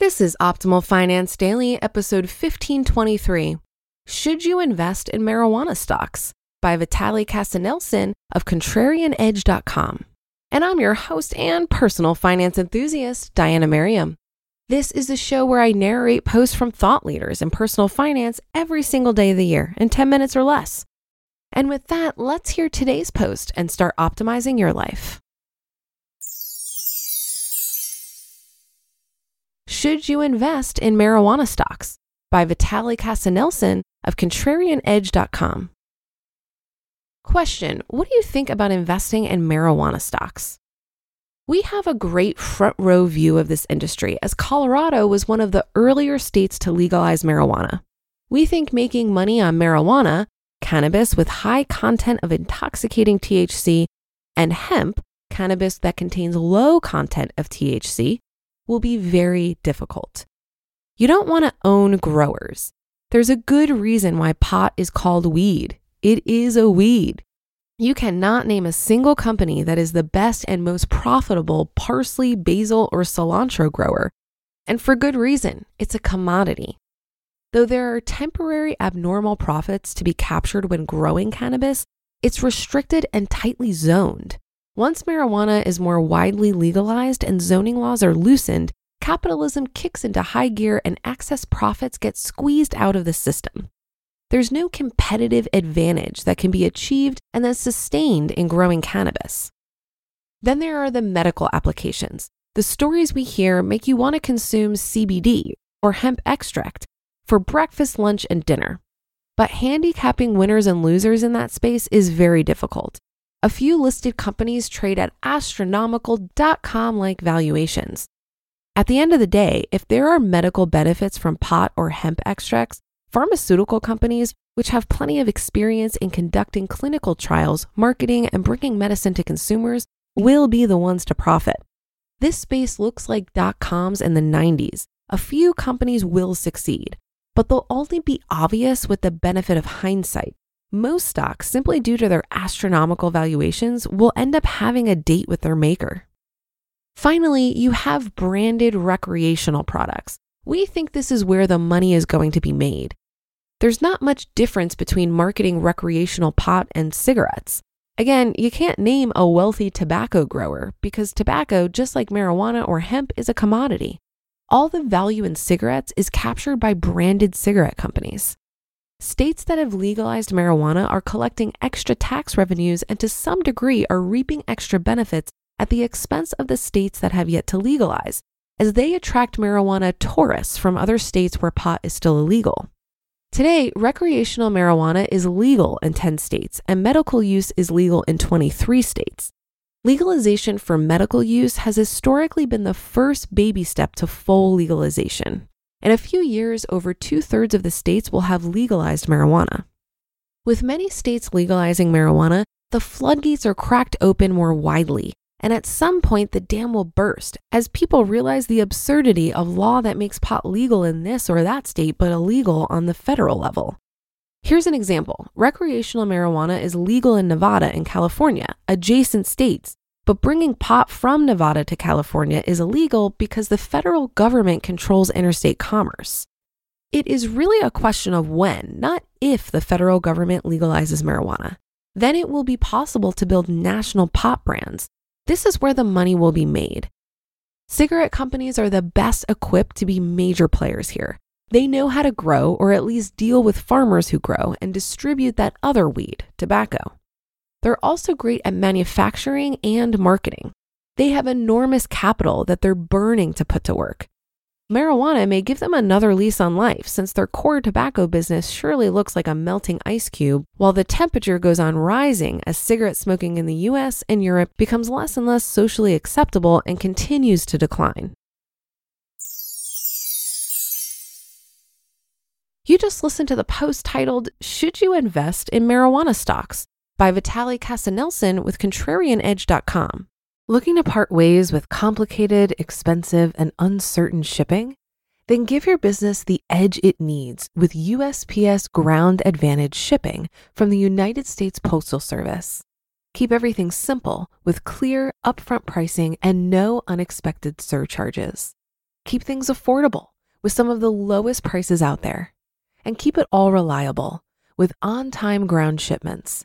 This is Optimal Finance Daily, episode 1523. Should you invest in marijuana stocks? By Vitaliy Katsenelson of ContrarianEdge.com. And I'm your host and personal finance enthusiast, Diana Merriam. This is a show where I narrate posts from thought leaders in personal finance every single day of the year in 10 minutes or less. And with that, let's hear today's post and start optimizing your life. Should you invest in marijuana stocks? By Vitaliy Katsenelson of ContrarianEdge.com. Question What do you think about investing in marijuana stocks? We have a great front row view of this industry as Colorado was one of the earlier states to legalize marijuana. We think making money on marijuana, cannabis with high content of intoxicating THC, and hemp, cannabis that contains low content of THC, will be very difficult. You don't want to own growers. There's a good reason why pot is called weed. It is a weed. You cannot name a single company that is the best and most profitable parsley, basil, or cilantro grower. And for good reason, it's a commodity. Though there are temporary abnormal profits to be captured when growing cannabis, it's restricted and tightly zoned. Once marijuana is more widely legalized and zoning laws are loosened, capitalism kicks into high gear and excess profits get squeezed out of the system. There's no competitive advantage that can be achieved and then sustained in growing cannabis. Then there are the medical applications. The stories we hear make you want to consume CBD or hemp extract for breakfast, lunch, and dinner. But handicapping winners and losers in that space is very difficult a few listed companies trade at astronomical dot com like valuations. At the end of the day, if there are medical benefits from pot or hemp extracts, pharmaceutical companies, which have plenty of experience in conducting clinical trials, marketing, and bringing medicine to consumers, will be the ones to profit. This space looks like dot coms in the 90s. A few companies will succeed, but they'll only be obvious with the benefit of hindsight most stocks, simply due to their astronomical valuations, will end up having a date with their maker. Finally, you have branded recreational products. We think this is where the money is going to be made. There's not much difference between marketing recreational pot and cigarettes. Again, you can't name a wealthy tobacco grower because tobacco, just like marijuana or hemp, is a commodity. All the value in cigarettes is captured by branded cigarette companies. States that have legalized marijuana are collecting extra tax revenues and to some degree are reaping extra benefits at the expense of the states that have yet to legalize, as they attract marijuana tourists from other states where pot is still illegal. Today, recreational marijuana is legal in 10 states and medical use is legal in 23 states. Legalization for medical use has historically been the first baby step to full legalization. In a few years, over two thirds of the states will have legalized marijuana. With many states legalizing marijuana, the floodgates are cracked open more widely, and at some point the dam will burst as people realize the absurdity of law that makes pot legal in this or that state but illegal on the federal level. Here's an example recreational marijuana is legal in Nevada and California, adjacent states, but bringing pot from Nevada to California is illegal because the federal government controls interstate commerce. It is really a question of when, not if, the federal government legalizes marijuana. Then it will be possible to build national pot brands. This is where the money will be made. Cigarette companies are the best equipped to be major players here. They know how to grow, or at least deal with farmers who grow and distribute that other weed, tobacco. They're also great at manufacturing and marketing. They have enormous capital that they're burning to put to work. Marijuana may give them another lease on life since their core tobacco business surely looks like a melting ice cube while the temperature goes on rising as cigarette smoking in the US and Europe becomes less and less socially acceptable and continues to decline. You just listened to the post titled, Should You Invest in Marijuana Stocks? By Vitaliy Katsenelson with ContrarianEdge.com. Looking to part ways with complicated, expensive, and uncertain shipping? Then give your business the edge it needs with USPS Ground Advantage shipping from the United States Postal Service. Keep everything simple with clear, upfront pricing and no unexpected surcharges. Keep things affordable with some of the lowest prices out there. And keep it all reliable with on time ground shipments.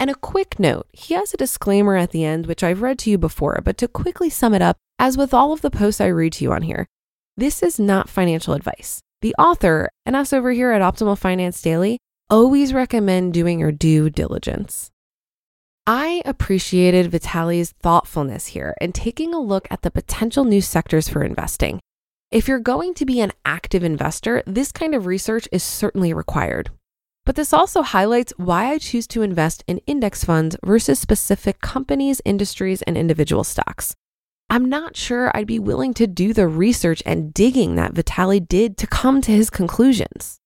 And a quick note he has a disclaimer at the end, which I've read to you before, but to quickly sum it up, as with all of the posts I read to you on here, this is not financial advice. The author and us over here at Optimal Finance Daily always recommend doing your due diligence. I appreciated Vitaliy's thoughtfulness here and taking a look at the potential new sectors for investing. If you're going to be an active investor, this kind of research is certainly required. But this also highlights why I choose to invest in index funds versus specific companies, industries, and individual stocks. I'm not sure I'd be willing to do the research and digging that Vitaliy did to come to his conclusions.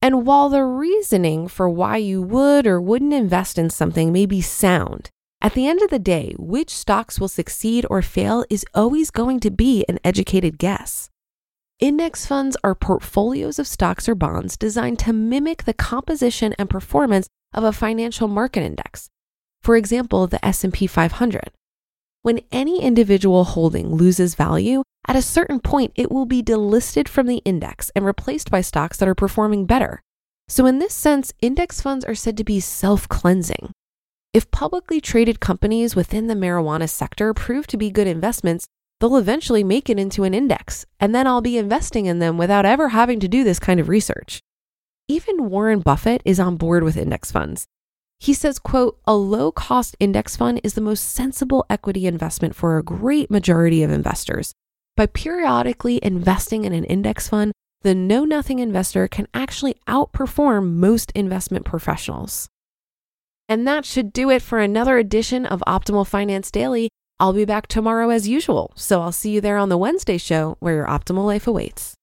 And while the reasoning for why you would or wouldn't invest in something may be sound, at the end of the day, which stocks will succeed or fail is always going to be an educated guess. Index funds are portfolios of stocks or bonds designed to mimic the composition and performance of a financial market index. For example, the S&P 500. When any individual holding loses value, at a certain point it will be delisted from the index and replaced by stocks that are performing better. So in this sense, index funds are said to be self-cleansing. If publicly traded companies within the marijuana sector prove to be good investments, they'll eventually make it into an index, and then I'll be investing in them without ever having to do this kind of research. Even Warren Buffett is on board with index funds. He says, quote, a low cost index fund is the most sensible equity investment for a great majority of investors. By periodically investing in an index fund, the know nothing investor can actually outperform most investment professionals. And that should do it for another edition of Optimal Finance Daily. I'll be back tomorrow as usual, so I'll see you there on the Wednesday show where your optimal life awaits.